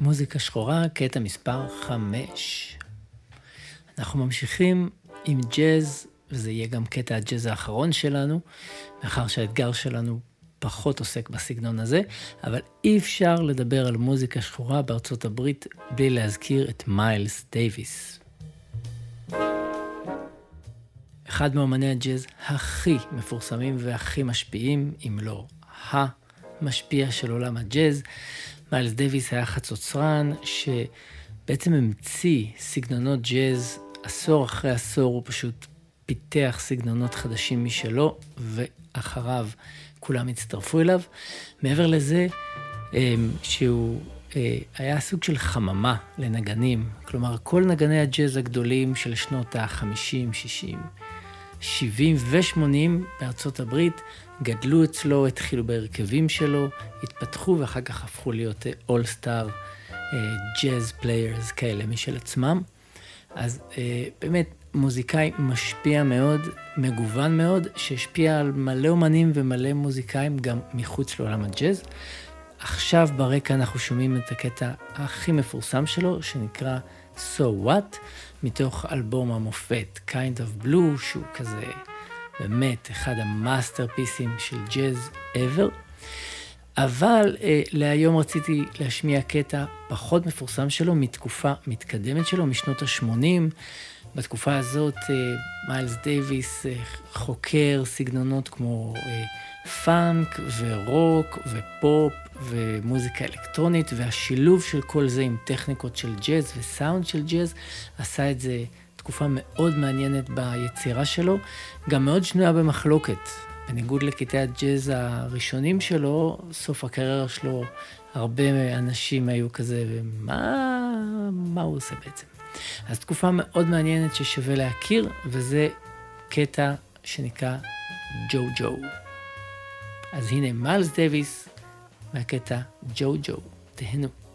מוזיקה שחורה, קטע מספר 5. אנחנו ממשיכים עם ג'אז, וזה יהיה גם קטע הג'אז האחרון שלנו, מאחר שהאתגר שלנו פחות עוסק בסגנון הזה, אבל אי אפשר לדבר על מוזיקה שחורה בארצות הברית בלי להזכיר את מיילס דייוויס. אחד מאמני הג'אז הכי מפורסמים והכי משפיעים, אם לא המשפיע של עולם הג'אז. מיילס דייוויס היה חצוצרן שבעצם המציא סגנונות ג'אז עשור אחרי עשור, הוא פשוט פיתח סגנונות חדשים משלו, ואחריו כולם הצטרפו אליו. מעבר לזה, אמ, שהוא אה, היה סוג של חממה לנגנים, כלומר כל נגני הג'אז הגדולים של שנות ה-50, 60, 70 ו-80 בארצות הברית גדלו אצלו, התחילו בהרכבים שלו, התפתחו ואחר כך הפכו להיות all-star jazz players כאלה משל עצמם. אז אה, באמת מוזיקאי משפיע מאוד, מגוון מאוד, שהשפיע על מלא אומנים ומלא מוזיקאים גם מחוץ לעולם הג'אז. עכשיו ברקע אנחנו שומעים את הקטע הכי מפורסם שלו, שנקרא So What, מתוך אלבום המופת Kind of Blue, שהוא כזה באמת אחד ה masterpieceים של ג'אז ever. אבל אה, להיום רציתי להשמיע קטע פחות מפורסם שלו, מתקופה מתקדמת שלו, משנות ה-80. בתקופה הזאת אה, מיילס דייוויס אה, חוקר סגנונות כמו אה, פאנק ורוק ופופ ומוזיקה אלקטרונית, והשילוב של כל זה עם טכניקות של ג'אז וסאונד של ג'אז, עשה את זה תקופה מאוד מעניינת ביצירה שלו, גם מאוד שנויה במחלוקת. בניגוד לקטעי הג'אז הראשונים שלו, סוף הקריירה שלו, הרבה אנשים היו כזה, מה, מה הוא עושה בעצם? אז תקופה מאוד מעניינת ששווה להכיר, וזה קטע שנקרא ג'ו ג'ו. אז הנה מיילס דוויס מהקטע ג'ו ג'ו. תהנו.